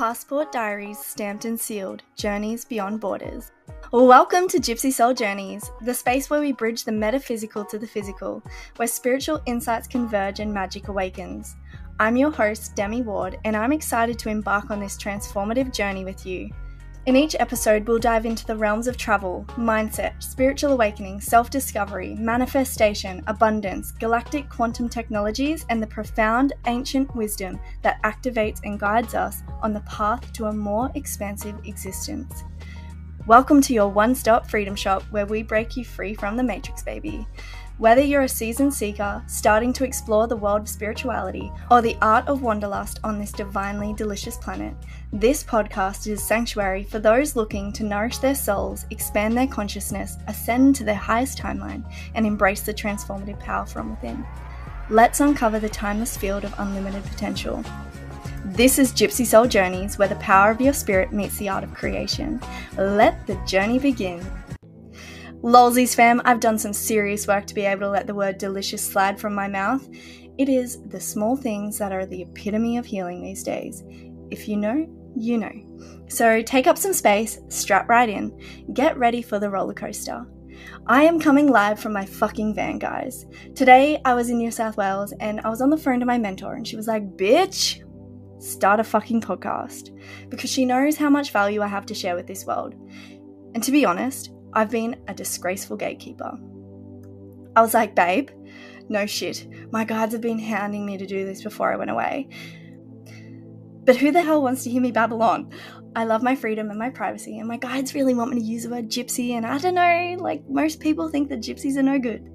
Passport Diaries stamped and sealed, Journeys Beyond Borders. Welcome to Gypsy Soul Journeys, the space where we bridge the metaphysical to the physical, where spiritual insights converge and magic awakens. I'm your host, Demi Ward, and I'm excited to embark on this transformative journey with you. In each episode, we'll dive into the realms of travel, mindset, spiritual awakening, self discovery, manifestation, abundance, galactic quantum technologies, and the profound ancient wisdom that activates and guides us on the path to a more expansive existence. Welcome to your one stop freedom shop where we break you free from the Matrix, baby. Whether you're a seasoned seeker starting to explore the world of spirituality or the art of wanderlust on this divinely delicious planet, this podcast is a sanctuary for those looking to nourish their souls, expand their consciousness, ascend to their highest timeline, and embrace the transformative power from within. Let's uncover the timeless field of unlimited potential. This is Gypsy Soul Journeys, where the power of your spirit meets the art of creation. Let the journey begin. Lolsies fam, I've done some serious work to be able to let the word delicious slide from my mouth. It is the small things that are the epitome of healing these days. If you know, you know. So take up some space, strap right in, get ready for the roller coaster. I am coming live from my fucking van, guys. Today I was in New South Wales and I was on the phone to my mentor and she was like, bitch, start a fucking podcast. Because she knows how much value I have to share with this world. And to be honest, I've been a disgraceful gatekeeper. I was like, babe, no shit. My guides have been hounding me to do this before I went away. But who the hell wants to hear me babble on? I love my freedom and my privacy, and my guides really want me to use the word gypsy, and I don't know, like most people think that gypsies are no good.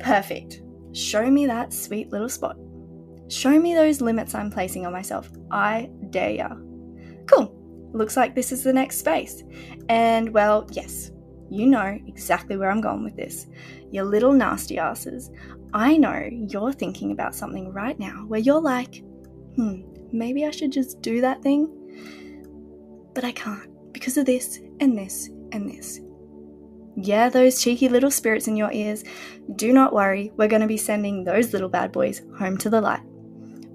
Perfect. Show me that sweet little spot. Show me those limits I'm placing on myself. I dare ya. Cool looks like this is the next space. And well, yes, you know exactly where I'm going with this. You little nasty asses. I know you're thinking about something right now where you're like, hmm, maybe I should just do that thing. But I can't because of this and this and this. Yeah, those cheeky little spirits in your ears, do not worry, we're going to be sending those little bad boys home to the light.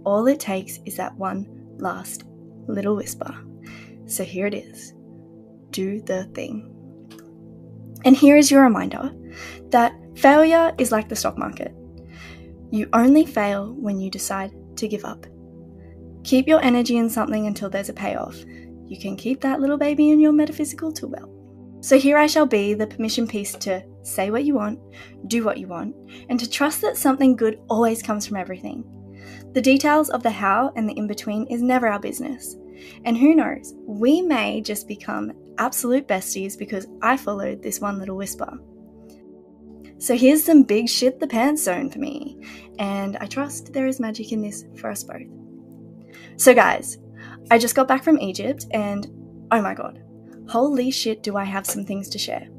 All it takes is that one last little whisper. So here it is do the thing. And here is your reminder that failure is like the stock market. You only fail when you decide to give up. Keep your energy in something until there's a payoff. You can keep that little baby in your metaphysical tool belt. So here I shall be, the permission piece to say what you want, do what you want, and to trust that something good always comes from everything. The details of the how and the in between is never our business. And who knows, we may just become absolute besties because I followed this one little whisper. So here's some big shit the pants zone for me, and I trust there is magic in this for us both. So, guys, I just got back from Egypt, and oh my god, holy shit, do I have some things to share.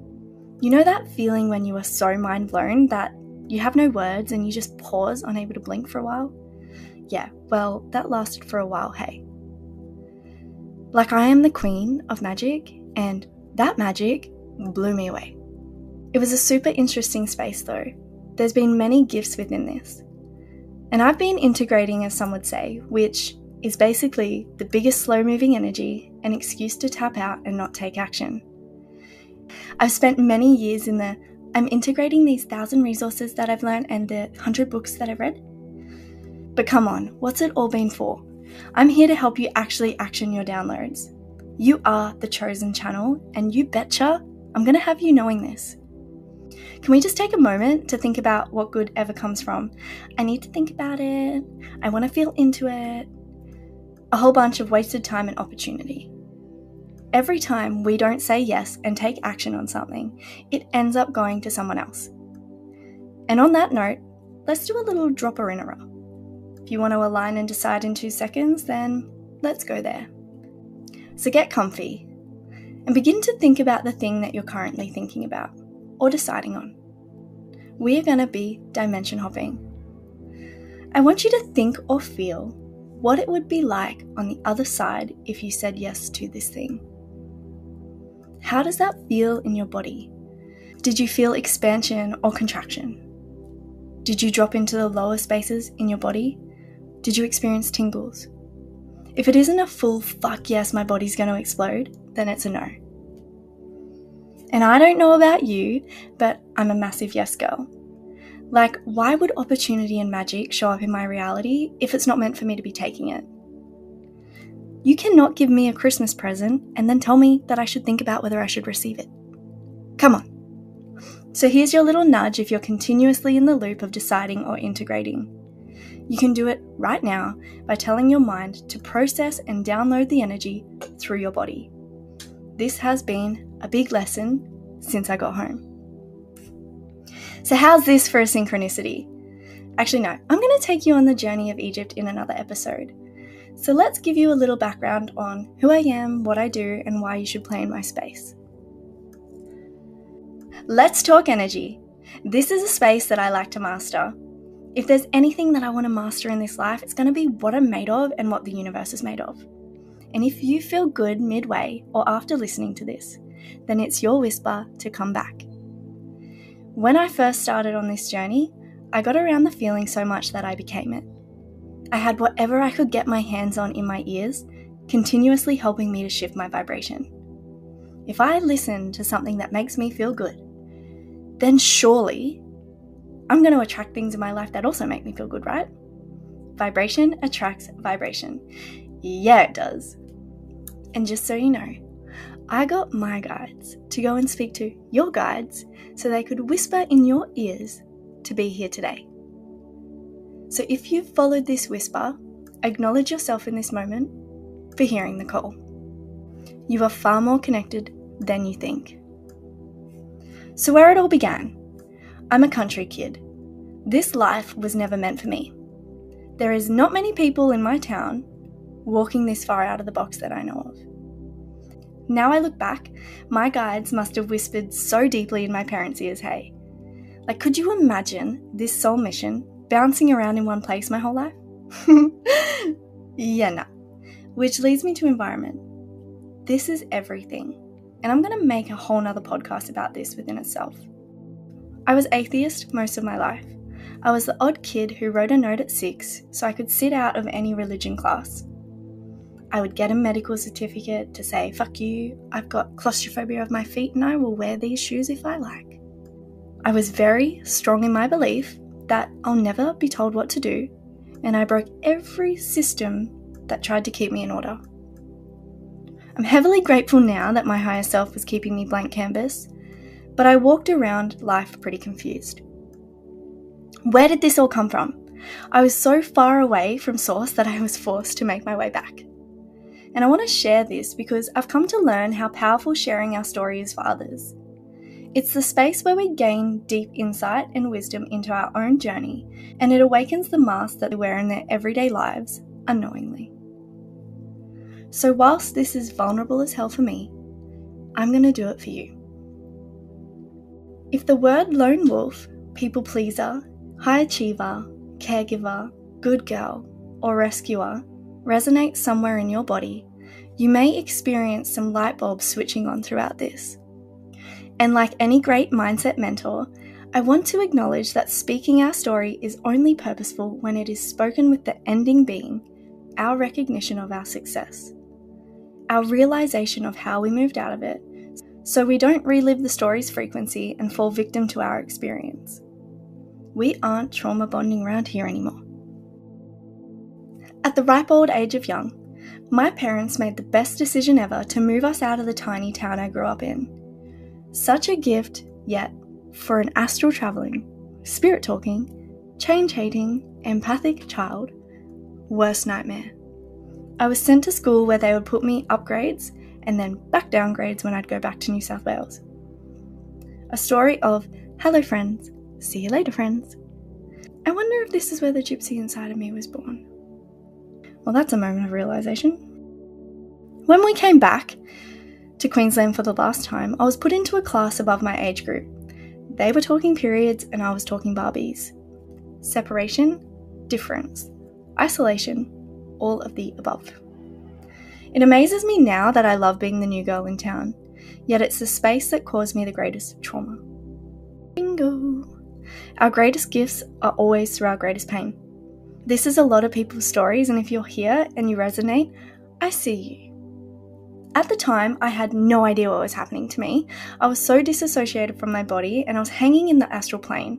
You know that feeling when you are so mind blown that you have no words and you just pause, unable to blink for a while? Yeah, well, that lasted for a while, hey. Like I am the queen of magic, and that magic blew me away. It was a super interesting space though. There's been many gifts within this. And I've been integrating, as some would say, which is basically the biggest slow moving energy, an excuse to tap out and not take action. I've spent many years in the I'm integrating these thousand resources that I've learned and the hundred books that I've read. But come on, what's it all been for? I'm here to help you actually action your downloads. You are the chosen channel, and you betcha I'm going to have you knowing this. Can we just take a moment to think about what good ever comes from? I need to think about it. I want to feel into it. A whole bunch of wasted time and opportunity. Every time we don't say yes and take action on something, it ends up going to someone else. And on that note, let's do a little dropper innerer. If you want to align and decide in two seconds, then let's go there. So get comfy and begin to think about the thing that you're currently thinking about or deciding on. We are going to be dimension hopping. I want you to think or feel what it would be like on the other side if you said yes to this thing. How does that feel in your body? Did you feel expansion or contraction? Did you drop into the lower spaces in your body did you experience tingles? If it isn't a full fuck yes, my body's going to explode, then it's a no. And I don't know about you, but I'm a massive yes girl. Like, why would opportunity and magic show up in my reality if it's not meant for me to be taking it? You cannot give me a Christmas present and then tell me that I should think about whether I should receive it. Come on. So here's your little nudge if you're continuously in the loop of deciding or integrating. You can do it right now by telling your mind to process and download the energy through your body. This has been a big lesson since I got home. So, how's this for a synchronicity? Actually, no, I'm going to take you on the journey of Egypt in another episode. So, let's give you a little background on who I am, what I do, and why you should play in my space. Let's talk energy. This is a space that I like to master. If there's anything that I want to master in this life, it's going to be what I'm made of and what the universe is made of. And if you feel good midway or after listening to this, then it's your whisper to come back. When I first started on this journey, I got around the feeling so much that I became it. I had whatever I could get my hands on in my ears, continuously helping me to shift my vibration. If I listen to something that makes me feel good, then surely I'm going to attract things in my life that also make me feel good, right? Vibration attracts vibration. Yeah, it does. And just so you know, I got my guides to go and speak to your guides so they could whisper in your ears to be here today. So if you've followed this whisper, acknowledge yourself in this moment for hearing the call. You are far more connected than you think. So, where it all began I'm a country kid. This life was never meant for me. There is not many people in my town walking this far out of the box that I know of. Now I look back, my guides must have whispered so deeply in my parents' ears, hey. Like, could you imagine this soul mission bouncing around in one place my whole life? yeah, nah. Which leads me to environment. This is everything. And I'm going to make a whole nother podcast about this within itself. I was atheist most of my life. I was the odd kid who wrote a note at six so I could sit out of any religion class. I would get a medical certificate to say, fuck you, I've got claustrophobia of my feet and I will wear these shoes if I like. I was very strong in my belief that I'll never be told what to do, and I broke every system that tried to keep me in order. I'm heavily grateful now that my higher self was keeping me blank canvas, but I walked around life pretty confused. Where did this all come from? I was so far away from source that I was forced to make my way back. And I want to share this because I've come to learn how powerful sharing our story is for others. It's the space where we gain deep insight and wisdom into our own journey, and it awakens the mask that they wear in their everyday lives unknowingly. So, whilst this is vulnerable as hell for me, I'm going to do it for you. If the word lone wolf, people pleaser, high achiever, caregiver, good girl, or rescuer resonates somewhere in your body, you may experience some light bulbs switching on throughout this. And like any great mindset mentor, I want to acknowledge that speaking our story is only purposeful when it is spoken with the ending being our recognition of our success, our realization of how we moved out of it, so we don't relive the story's frequency and fall victim to our experience. We aren't trauma bonding around here anymore. At the ripe old age of young, my parents made the best decision ever to move us out of the tiny town I grew up in. Such a gift, yet, for an astral travelling, spirit talking, change hating, empathic child, worst nightmare. I was sent to school where they would put me upgrades and then back downgrades when I'd go back to New South Wales. A story of, hello friends, see you later friends. I wonder if this is where the gypsy inside of me was born. Well, that's a moment of realization. When we came back to Queensland for the last time, I was put into a class above my age group. They were talking periods and I was talking Barbies. Separation, difference, isolation, all of the above. It amazes me now that I love being the new girl in town, yet it's the space that caused me the greatest trauma. Bingo! Our greatest gifts are always through our greatest pain. This is a lot of people's stories, and if you're here and you resonate, I see you. At the time, I had no idea what was happening to me. I was so disassociated from my body and I was hanging in the astral plane.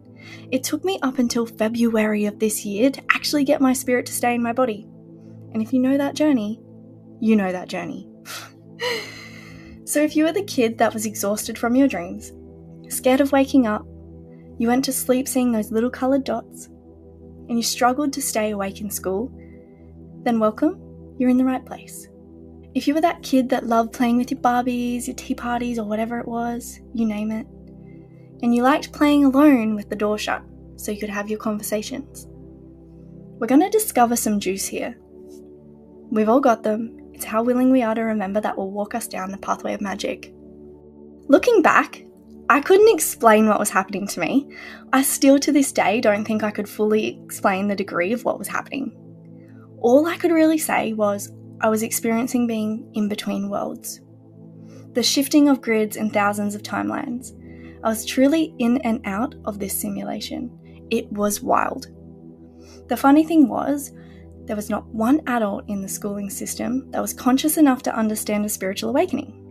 It took me up until February of this year to actually get my spirit to stay in my body. And if you know that journey, you know that journey. so if you were the kid that was exhausted from your dreams, scared of waking up, you went to sleep seeing those little coloured dots, and you struggled to stay awake in school, then welcome, you're in the right place. If you were that kid that loved playing with your Barbies, your tea parties, or whatever it was, you name it, and you liked playing alone with the door shut so you could have your conversations, we're going to discover some juice here. We've all got them, it's how willing we are to remember that will walk us down the pathway of magic. Looking back, I couldn't explain what was happening to me. I still to this day don't think I could fully explain the degree of what was happening. All I could really say was I was experiencing being in between worlds. The shifting of grids and thousands of timelines. I was truly in and out of this simulation. It was wild. The funny thing was, there was not one adult in the schooling system that was conscious enough to understand a spiritual awakening.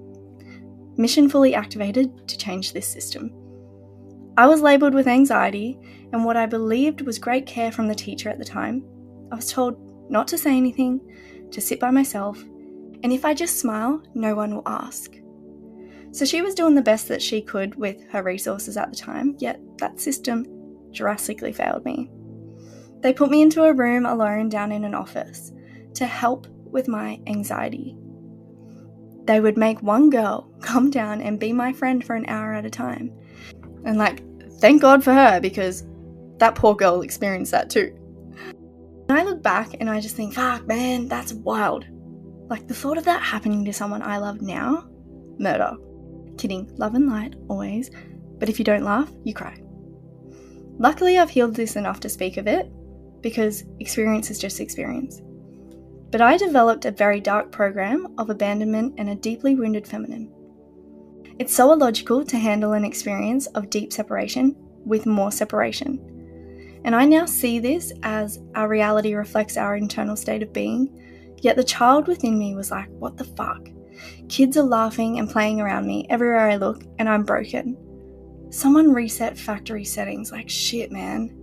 Mission fully activated to change this system. I was labelled with anxiety, and what I believed was great care from the teacher at the time. I was told not to say anything, to sit by myself, and if I just smile, no one will ask. So she was doing the best that she could with her resources at the time, yet that system drastically failed me. They put me into a room alone down in an office to help with my anxiety. They would make one girl come down and be my friend for an hour at a time. And, like, thank God for her because that poor girl experienced that too. And I look back and I just think, fuck, man, that's wild. Like the thought of that happening to someone I love now, murder. Kidding, love and light, always. But if you don't laugh, you cry. Luckily, I've healed this enough to speak of it, because experience is just experience. But I developed a very dark program of abandonment and a deeply wounded feminine. It's so illogical to handle an experience of deep separation with more separation. And I now see this as our reality reflects our internal state of being. Yet the child within me was like, what the fuck? Kids are laughing and playing around me everywhere I look, and I'm broken. Someone reset factory settings, like shit, man.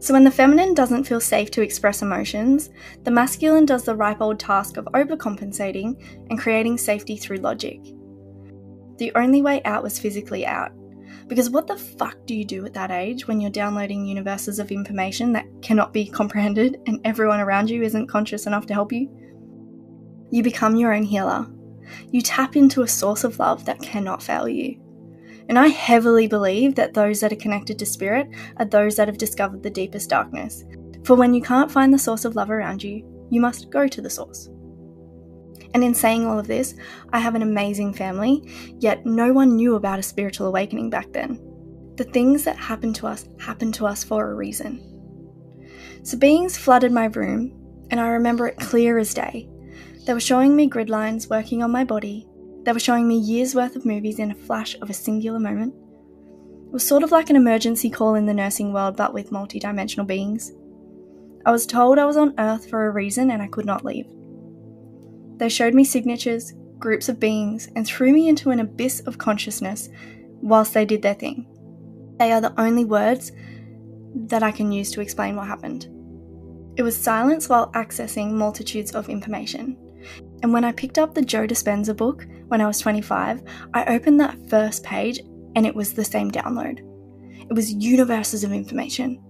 So, when the feminine doesn't feel safe to express emotions, the masculine does the ripe old task of overcompensating and creating safety through logic. The only way out was physically out, because what the fuck do you do at that age when you're downloading universes of information that cannot be comprehended and everyone around you isn't conscious enough to help you? You become your own healer. You tap into a source of love that cannot fail you. And I heavily believe that those that are connected to spirit are those that have discovered the deepest darkness. For when you can't find the source of love around you, you must go to the source. And in saying all of this, I have an amazing family, yet no one knew about a spiritual awakening back then. The things that happen to us happen to us for a reason. So beings flooded my room, and I remember it clear as day. They were showing me grid lines working on my body. They were showing me years worth of movies in a flash of a singular moment. It was sort of like an emergency call in the nursing world, but with multidimensional beings. I was told I was on Earth for a reason and I could not leave. They showed me signatures, groups of beings, and threw me into an abyss of consciousness whilst they did their thing. They are the only words that I can use to explain what happened. It was silence while accessing multitudes of information. And when I picked up the Joe Dispenza book when I was 25, I opened that first page and it was the same download. It was universes of information.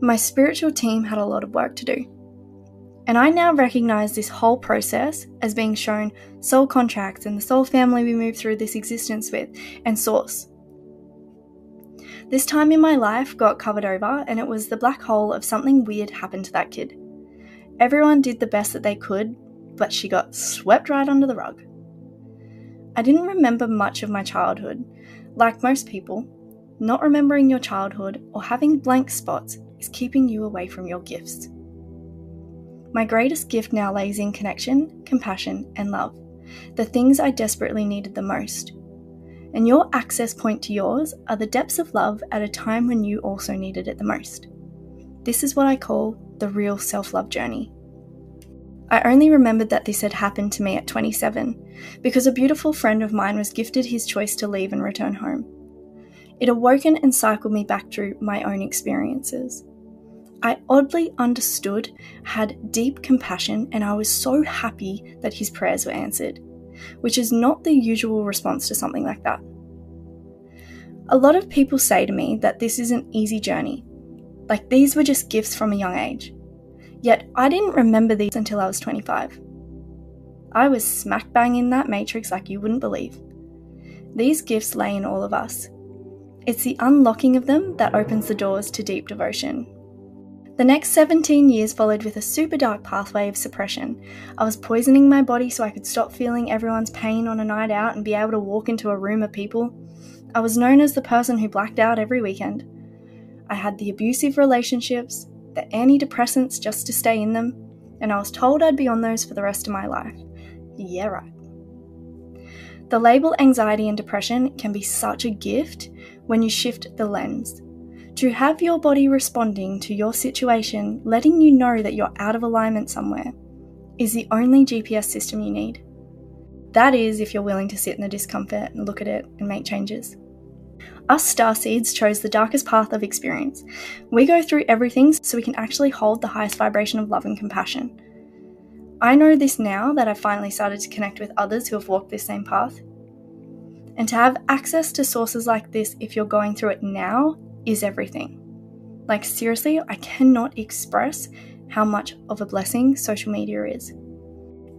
My spiritual team had a lot of work to do. And I now recognize this whole process as being shown soul contracts and the soul family we move through this existence with, and source. This time in my life got covered over, and it was the black hole of something weird happened to that kid. Everyone did the best that they could, but she got swept right under the rug. I didn't remember much of my childhood. Like most people, not remembering your childhood or having blank spots is keeping you away from your gifts. My greatest gift now lays in connection, compassion, and love, the things I desperately needed the most. And your access point to yours are the depths of love at a time when you also needed it the most. This is what I call the real self love journey. I only remembered that this had happened to me at 27 because a beautiful friend of mine was gifted his choice to leave and return home. It awoken and cycled me back through my own experiences. I oddly understood, had deep compassion, and I was so happy that his prayers were answered, which is not the usual response to something like that. A lot of people say to me that this is an easy journey, like these were just gifts from a young age. Yet I didn't remember these until I was 25. I was smack bang in that matrix like you wouldn't believe. These gifts lay in all of us. It's the unlocking of them that opens the doors to deep devotion. The next 17 years followed with a super dark pathway of suppression. I was poisoning my body so I could stop feeling everyone's pain on a night out and be able to walk into a room of people. I was known as the person who blacked out every weekend. I had the abusive relationships, the antidepressants just to stay in them, and I was told I'd be on those for the rest of my life. Yeah, right. The label anxiety and depression can be such a gift when you shift the lens. To have your body responding to your situation, letting you know that you're out of alignment somewhere, is the only GPS system you need. That is, if you're willing to sit in the discomfort and look at it and make changes. Us star seeds chose the darkest path of experience. We go through everything so we can actually hold the highest vibration of love and compassion. I know this now that I've finally started to connect with others who have walked this same path. And to have access to sources like this if you're going through it now is everything. Like, seriously, I cannot express how much of a blessing social media is.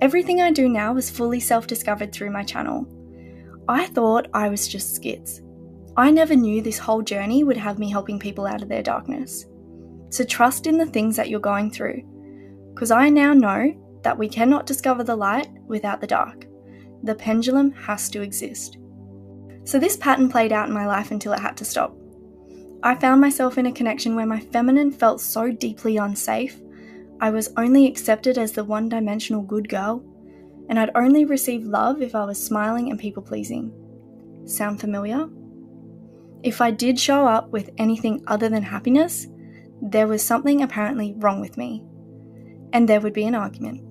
Everything I do now is fully self discovered through my channel. I thought I was just skits. I never knew this whole journey would have me helping people out of their darkness. So trust in the things that you're going through, because I now know that we cannot discover the light without the dark. The pendulum has to exist. So this pattern played out in my life until it had to stop. I found myself in a connection where my feminine felt so deeply unsafe. I was only accepted as the one dimensional good girl, and I'd only receive love if I was smiling and people pleasing. Sound familiar? If I did show up with anything other than happiness, there was something apparently wrong with me, and there would be an argument.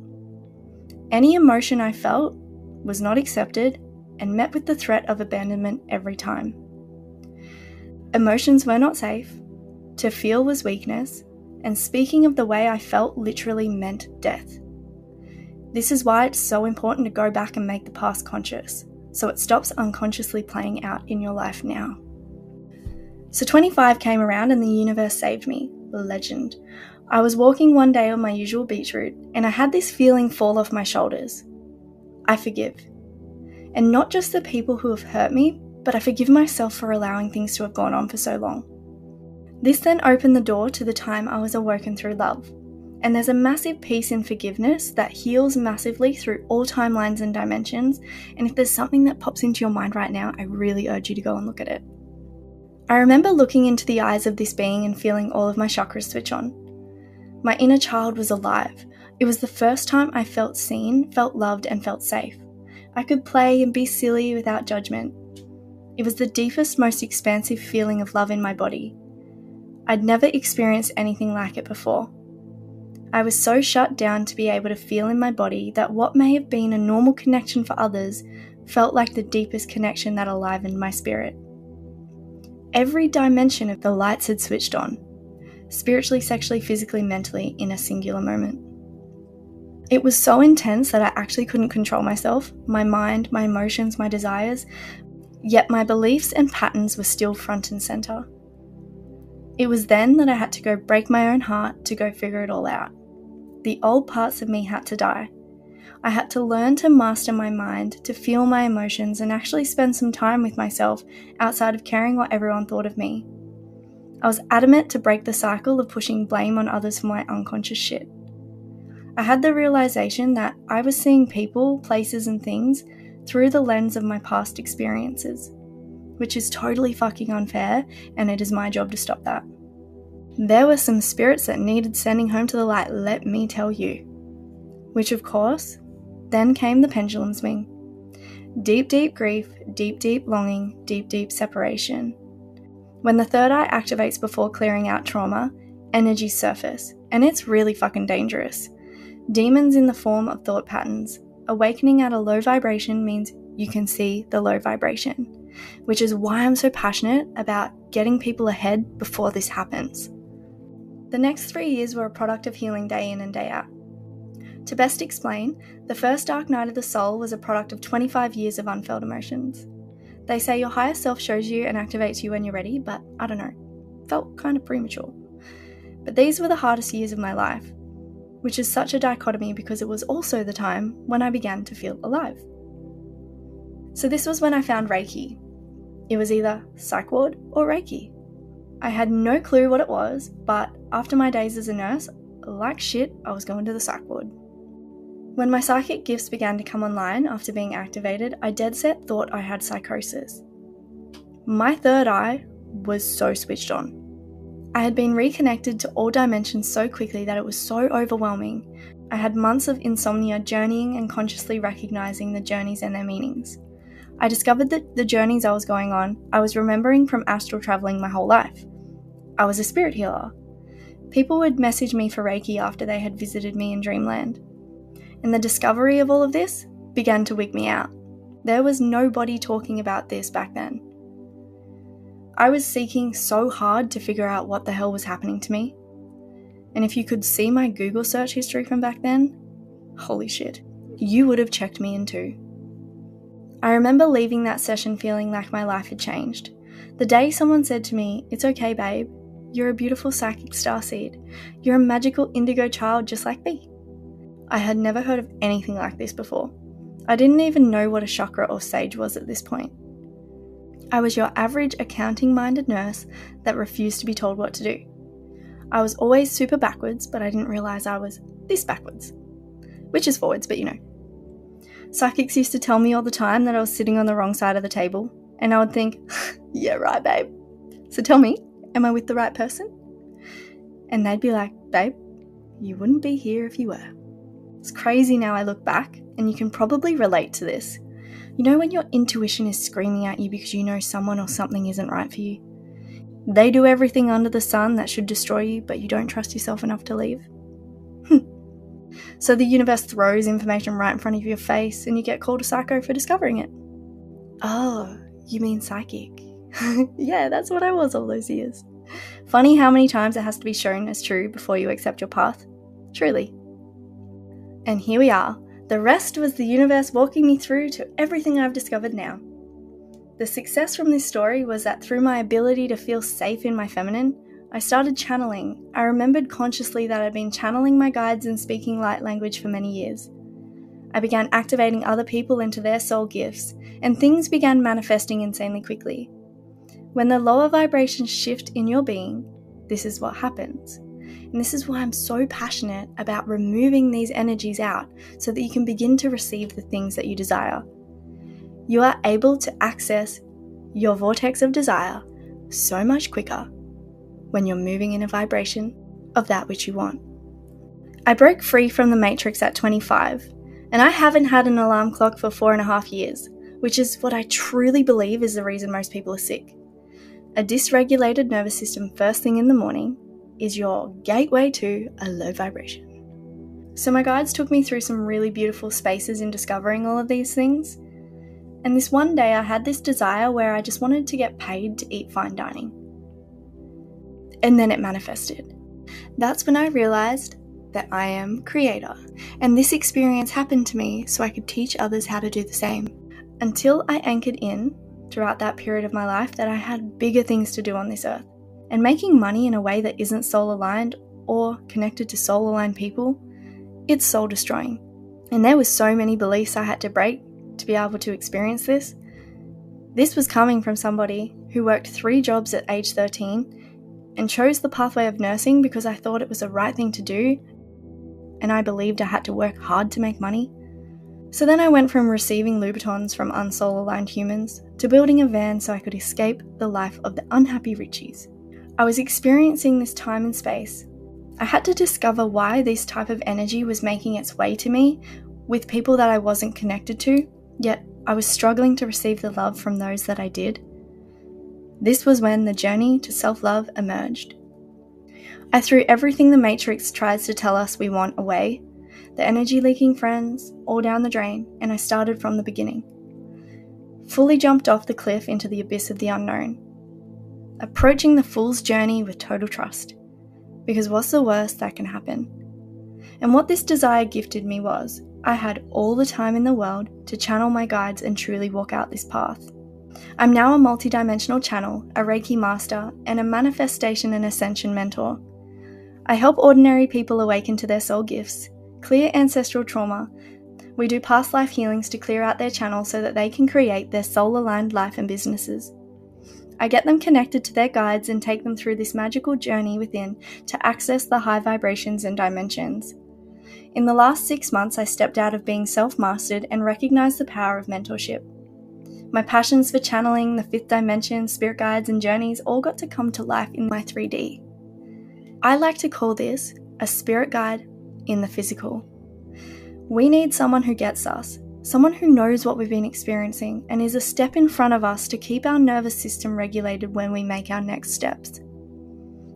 Any emotion I felt was not accepted and met with the threat of abandonment every time. Emotions were not safe, to feel was weakness, and speaking of the way I felt literally meant death. This is why it's so important to go back and make the past conscious, so it stops unconsciously playing out in your life now. So 25 came around and the universe saved me. Legend. I was walking one day on my usual beach route and I had this feeling fall off my shoulders. I forgive. And not just the people who have hurt me, but I forgive myself for allowing things to have gone on for so long. This then opened the door to the time I was awoken through love. And there's a massive piece in forgiveness that heals massively through all timelines and dimensions. And if there's something that pops into your mind right now, I really urge you to go and look at it. I remember looking into the eyes of this being and feeling all of my chakras switch on. My inner child was alive. It was the first time I felt seen, felt loved, and felt safe. I could play and be silly without judgment. It was the deepest, most expansive feeling of love in my body. I'd never experienced anything like it before. I was so shut down to be able to feel in my body that what may have been a normal connection for others felt like the deepest connection that alivened my spirit. Every dimension of the lights had switched on spiritually, sexually, physically, mentally, in a singular moment. It was so intense that I actually couldn't control myself, my mind, my emotions, my desires, yet my beliefs and patterns were still front and center. It was then that I had to go break my own heart to go figure it all out. The old parts of me had to die. I had to learn to master my mind, to feel my emotions, and actually spend some time with myself outside of caring what everyone thought of me. I was adamant to break the cycle of pushing blame on others for my unconscious shit. I had the realization that I was seeing people, places, and things through the lens of my past experiences, which is totally fucking unfair, and it is my job to stop that. There were some spirits that needed sending home to the light, let me tell you. Which, of course, then came the pendulum swing. Deep, deep grief, deep, deep longing, deep, deep separation. When the third eye activates before clearing out trauma, energy surface, and it's really fucking dangerous. Demons in the form of thought patterns. Awakening at a low vibration means you can see the low vibration, which is why I'm so passionate about getting people ahead before this happens. The next three years were a product of healing day in and day out. To best explain, the first dark night of the soul was a product of 25 years of unfelt emotions. They say your higher self shows you and activates you when you're ready, but I don't know. Felt kind of premature. But these were the hardest years of my life, which is such a dichotomy because it was also the time when I began to feel alive. So, this was when I found Reiki. It was either psych ward or Reiki. I had no clue what it was, but after my days as a nurse, like shit, I was going to the psych ward. When my psychic gifts began to come online after being activated, I dead set thought I had psychosis. My third eye was so switched on. I had been reconnected to all dimensions so quickly that it was so overwhelming. I had months of insomnia journeying and consciously recognizing the journeys and their meanings. I discovered that the journeys I was going on, I was remembering from astral traveling my whole life. I was a spirit healer. People would message me for Reiki after they had visited me in Dreamland and the discovery of all of this began to wig me out. There was nobody talking about this back then. I was seeking so hard to figure out what the hell was happening to me. And if you could see my Google search history from back then, holy shit, you would have checked me in too. I remember leaving that session feeling like my life had changed. The day someone said to me, It's okay, babe. You're a beautiful psychic starseed. You're a magical indigo child just like me. I had never heard of anything like this before. I didn't even know what a chakra or sage was at this point. I was your average accounting minded nurse that refused to be told what to do. I was always super backwards, but I didn't realise I was this backwards. Which is forwards, but you know. Psychics used to tell me all the time that I was sitting on the wrong side of the table, and I would think, yeah, right, babe. So tell me, am I with the right person? And they'd be like, babe, you wouldn't be here if you were. It's crazy now I look back, and you can probably relate to this. You know when your intuition is screaming at you because you know someone or something isn't right for you? They do everything under the sun that should destroy you, but you don't trust yourself enough to leave? Hmm. so the universe throws information right in front of your face, and you get called a psycho for discovering it. Oh, you mean psychic? yeah, that's what I was all those years. Funny how many times it has to be shown as true before you accept your path. Truly. And here we are. The rest was the universe walking me through to everything I've discovered now. The success from this story was that through my ability to feel safe in my feminine, I started channeling. I remembered consciously that I'd been channeling my guides and speaking light language for many years. I began activating other people into their soul gifts, and things began manifesting insanely quickly. When the lower vibrations shift in your being, this is what happens. And this is why I'm so passionate about removing these energies out so that you can begin to receive the things that you desire. You are able to access your vortex of desire so much quicker when you're moving in a vibration of that which you want. I broke free from the matrix at 25, and I haven't had an alarm clock for four and a half years, which is what I truly believe is the reason most people are sick. A dysregulated nervous system first thing in the morning is your gateway to a low vibration. So, my guides took me through some really beautiful spaces in discovering all of these things. And this one day, I had this desire where I just wanted to get paid to eat fine dining. And then it manifested. That's when I realized that I am creator, and this experience happened to me so I could teach others how to do the same. Until I anchored in throughout that period of my life that I had bigger things to do on this earth. And making money in a way that isn't soul aligned or connected to soul aligned people, it's soul destroying. And there were so many beliefs I had to break to be able to experience this. This was coming from somebody who worked three jobs at age 13 and chose the pathway of nursing because I thought it was the right thing to do and I believed I had to work hard to make money. So then I went from receiving Louboutins from unsoul aligned humans to building a van so I could escape the life of the unhappy Richies. I was experiencing this time and space. I had to discover why this type of energy was making its way to me with people that I wasn't connected to, yet I was struggling to receive the love from those that I did. This was when the journey to self love emerged. I threw everything the Matrix tries to tell us we want away the energy leaking friends, all down the drain, and I started from the beginning. Fully jumped off the cliff into the abyss of the unknown. Approaching the fool's journey with total trust. Because what's the worst that can happen? And what this desire gifted me was I had all the time in the world to channel my guides and truly walk out this path. I'm now a multidimensional channel, a Reiki master, and a manifestation and ascension mentor. I help ordinary people awaken to their soul gifts, clear ancestral trauma. We do past life healings to clear out their channel so that they can create their soul aligned life and businesses. I get them connected to their guides and take them through this magical journey within to access the high vibrations and dimensions. In the last six months, I stepped out of being self mastered and recognized the power of mentorship. My passions for channeling, the fifth dimension, spirit guides, and journeys all got to come to life in my 3D. I like to call this a spirit guide in the physical. We need someone who gets us, someone who knows what we've been experiencing and is a step in front of us to keep our nervous system regulated when we make our next steps.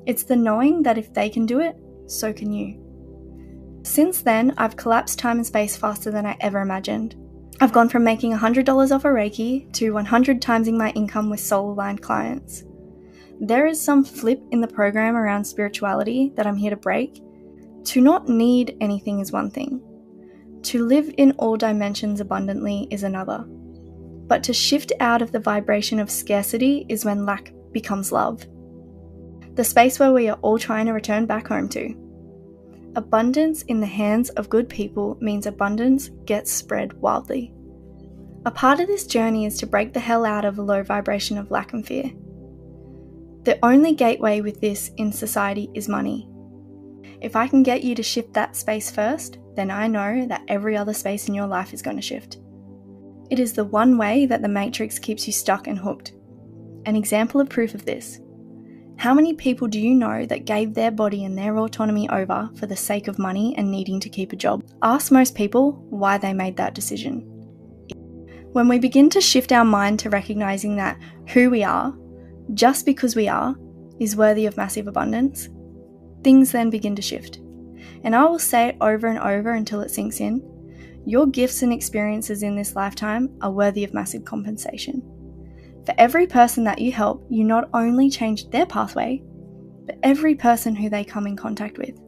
It's the knowing that if they can do it, so can you. Since then, I've collapsed time and space faster than I ever imagined. I've gone from making $100 off a Reiki to 100 timesing my income with soul aligned clients. There is some flip in the program around spirituality that I'm here to break. To not need anything is one thing, to live in all dimensions abundantly is another. But to shift out of the vibration of scarcity is when lack becomes love. The space where we are all trying to return back home to. Abundance in the hands of good people means abundance gets spread wildly. A part of this journey is to break the hell out of a low vibration of lack and fear. The only gateway with this in society is money. If I can get you to shift that space first, then I know that every other space in your life is going to shift. It is the one way that the Matrix keeps you stuck and hooked. An example of proof of this how many people do you know that gave their body and their autonomy over for the sake of money and needing to keep a job? Ask most people why they made that decision. When we begin to shift our mind to recognizing that who we are, just because we are, is worthy of massive abundance, things then begin to shift. And I will say it over and over until it sinks in. Your gifts and experiences in this lifetime are worthy of massive compensation. For every person that you help, you not only change their pathway, but every person who they come in contact with.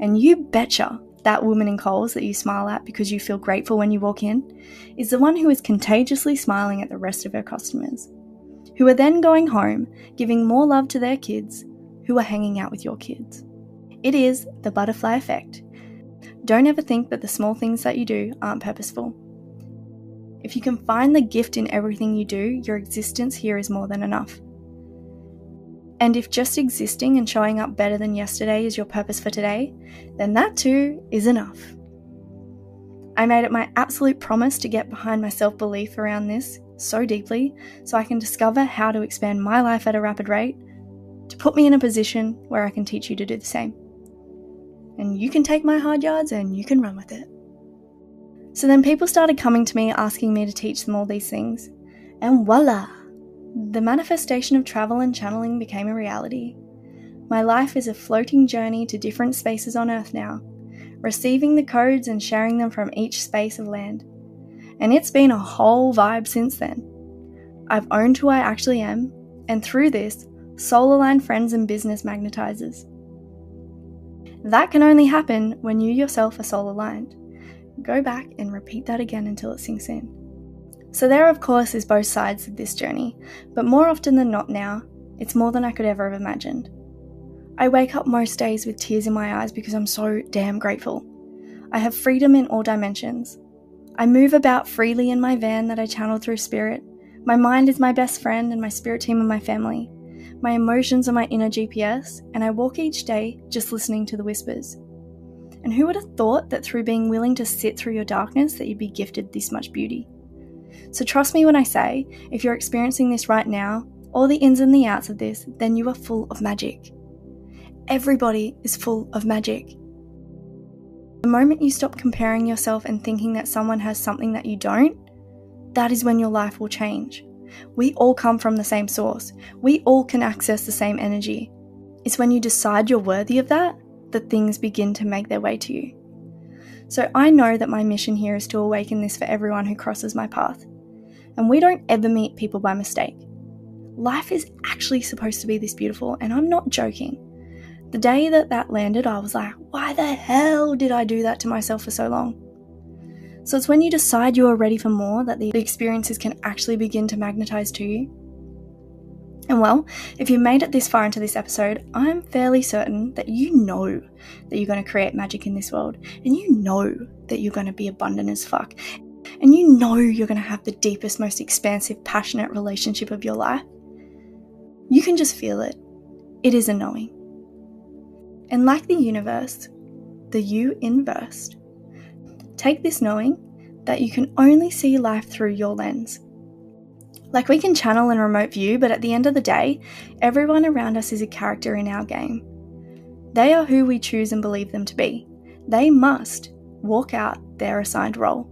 And you betcha that woman in Coles that you smile at because you feel grateful when you walk in is the one who is contagiously smiling at the rest of her customers, who are then going home giving more love to their kids who are hanging out with your kids. It is the butterfly effect. Don't ever think that the small things that you do aren't purposeful. If you can find the gift in everything you do, your existence here is more than enough. And if just existing and showing up better than yesterday is your purpose for today, then that too is enough. I made it my absolute promise to get behind my self belief around this so deeply so I can discover how to expand my life at a rapid rate to put me in a position where I can teach you to do the same. And you can take my hard yards and you can run with it. So then people started coming to me asking me to teach them all these things. And voila! The manifestation of travel and channeling became a reality. My life is a floating journey to different spaces on Earth now, receiving the codes and sharing them from each space of land. And it's been a whole vibe since then. I've owned who I actually am, and through this, soul aligned friends and business magnetizers. That can only happen when you yourself are soul aligned. Go back and repeat that again until it sinks in. So, there, of course, is both sides of this journey, but more often than not now, it's more than I could ever have imagined. I wake up most days with tears in my eyes because I'm so damn grateful. I have freedom in all dimensions. I move about freely in my van that I channel through spirit. My mind is my best friend, and my spirit team are my family. My emotions are my inner GPS, and I walk each day just listening to the whispers. And who would have thought that through being willing to sit through your darkness that you'd be gifted this much beauty? So trust me when I say, if you're experiencing this right now, all the ins and the outs of this, then you are full of magic. Everybody is full of magic. The moment you stop comparing yourself and thinking that someone has something that you don't, that is when your life will change. We all come from the same source. We all can access the same energy. It's when you decide you're worthy of that that things begin to make their way to you. So I know that my mission here is to awaken this for everyone who crosses my path. And we don't ever meet people by mistake. Life is actually supposed to be this beautiful, and I'm not joking. The day that that landed, I was like, why the hell did I do that to myself for so long? So it's when you decide you are ready for more that the experiences can actually begin to magnetize to you. And well, if you made it this far into this episode, I'm fairly certain that you know that you're going to create magic in this world, and you know that you're going to be abundant as fuck, and you know you're going to have the deepest, most expansive, passionate relationship of your life. You can just feel it. It is a knowing. And like the universe, the you inversed, take this knowing that you can only see life through your lens like we can channel and remote view, but at the end of the day, everyone around us is a character in our game. They are who we choose and believe them to be. They must walk out their assigned role.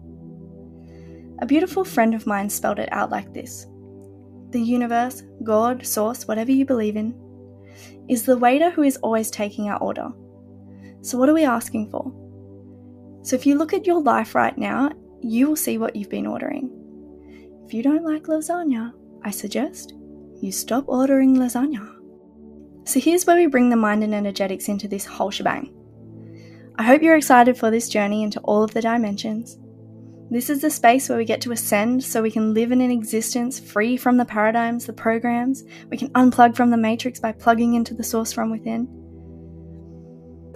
A beautiful friend of mine spelled it out like this The universe, God, source, whatever you believe in, is the waiter who is always taking our order. So, what are we asking for? So, if you look at your life right now, you will see what you've been ordering. If you don't like lasagna, I suggest you stop ordering lasagna. So here's where we bring the mind and energetics into this whole shebang. I hope you're excited for this journey into all of the dimensions. This is the space where we get to ascend so we can live in an existence free from the paradigms, the programs. We can unplug from the matrix by plugging into the source from within.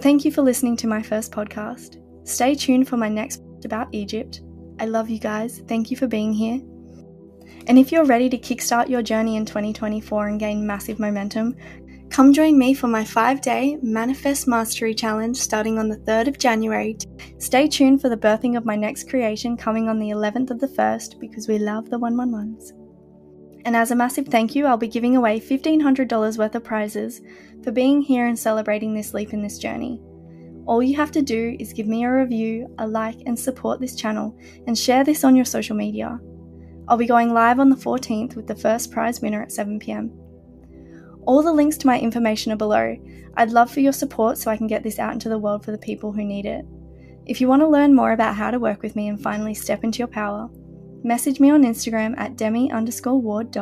Thank you for listening to my first podcast. Stay tuned for my next about Egypt. I love you guys. Thank you for being here. And if you're ready to kickstart your journey in 2024 and gain massive momentum, come join me for my five day Manifest Mastery Challenge starting on the 3rd of January. Stay tuned for the birthing of my next creation coming on the 11th of the 1st because we love the 111s. And as a massive thank you, I'll be giving away $1,500 worth of prizes for being here and celebrating this leap in this journey. All you have to do is give me a review, a like, and support this channel, and share this on your social media. I'll be going live on the 14th with the first prize winner at 7pm. All the links to my information are below. I'd love for your support so I can get this out into the world for the people who need it. If you want to learn more about how to work with me and finally step into your power, message me on Instagram at demi underscore ward.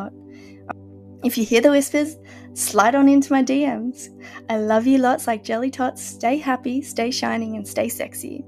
If you hear the whispers, slide on into my DMs. I love you lots like jelly tots. Stay happy, stay shining, and stay sexy.